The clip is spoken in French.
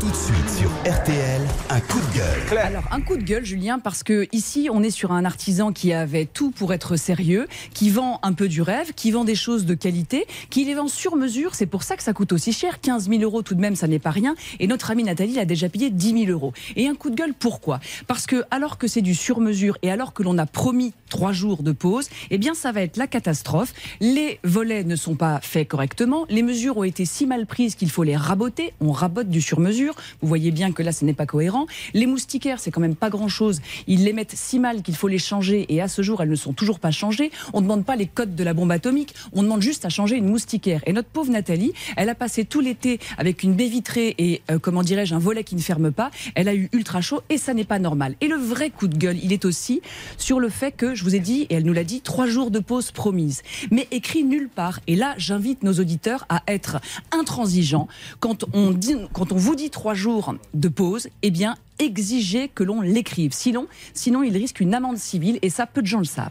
Tout de suite sur RTL, un coup de gueule. Alors, un coup de gueule, Julien, parce que ici, on est sur un artisan qui avait tout pour être sérieux, qui vend un peu du rêve, qui vend des choses de qualité, qui les vend sur mesure. C'est pour ça que ça coûte aussi cher. 15 000 euros tout de même, ça n'est pas rien. Et notre amie Nathalie a déjà payé 10 000 euros. Et un coup de gueule, pourquoi? Parce que, alors que c'est du sur mesure et alors que l'on a promis trois jours de pause, eh bien, ça va être la catastrophe. Les volets ne sont pas faits correctement. Les mesures ont été si mal prises qu'il faut les raboter. On rabote du sur mesure. Vous voyez bien que là, ce n'est pas cohérent. Les moustiquaires, c'est quand même pas grand-chose. Ils les mettent si mal qu'il faut les changer et à ce jour, elles ne sont toujours pas changées. On ne demande pas les codes de la bombe atomique, on demande juste à changer une moustiquaire. Et notre pauvre Nathalie, elle a passé tout l'été avec une baie vitrée et, euh, comment dirais-je, un volet qui ne ferme pas. Elle a eu ultra chaud et ça n'est pas normal. Et le vrai coup de gueule, il est aussi sur le fait que, je vous ai dit, et elle nous l'a dit, trois jours de pause promise. Mais écrit nulle part. Et là, j'invite nos auditeurs à être intransigeants. Quand on, dit, quand on vous dit trois jours de pause, eh bien, exigez que l'on l'écrive. Sinon, sinon, il risque une amende civile et ça, peu de gens le savent.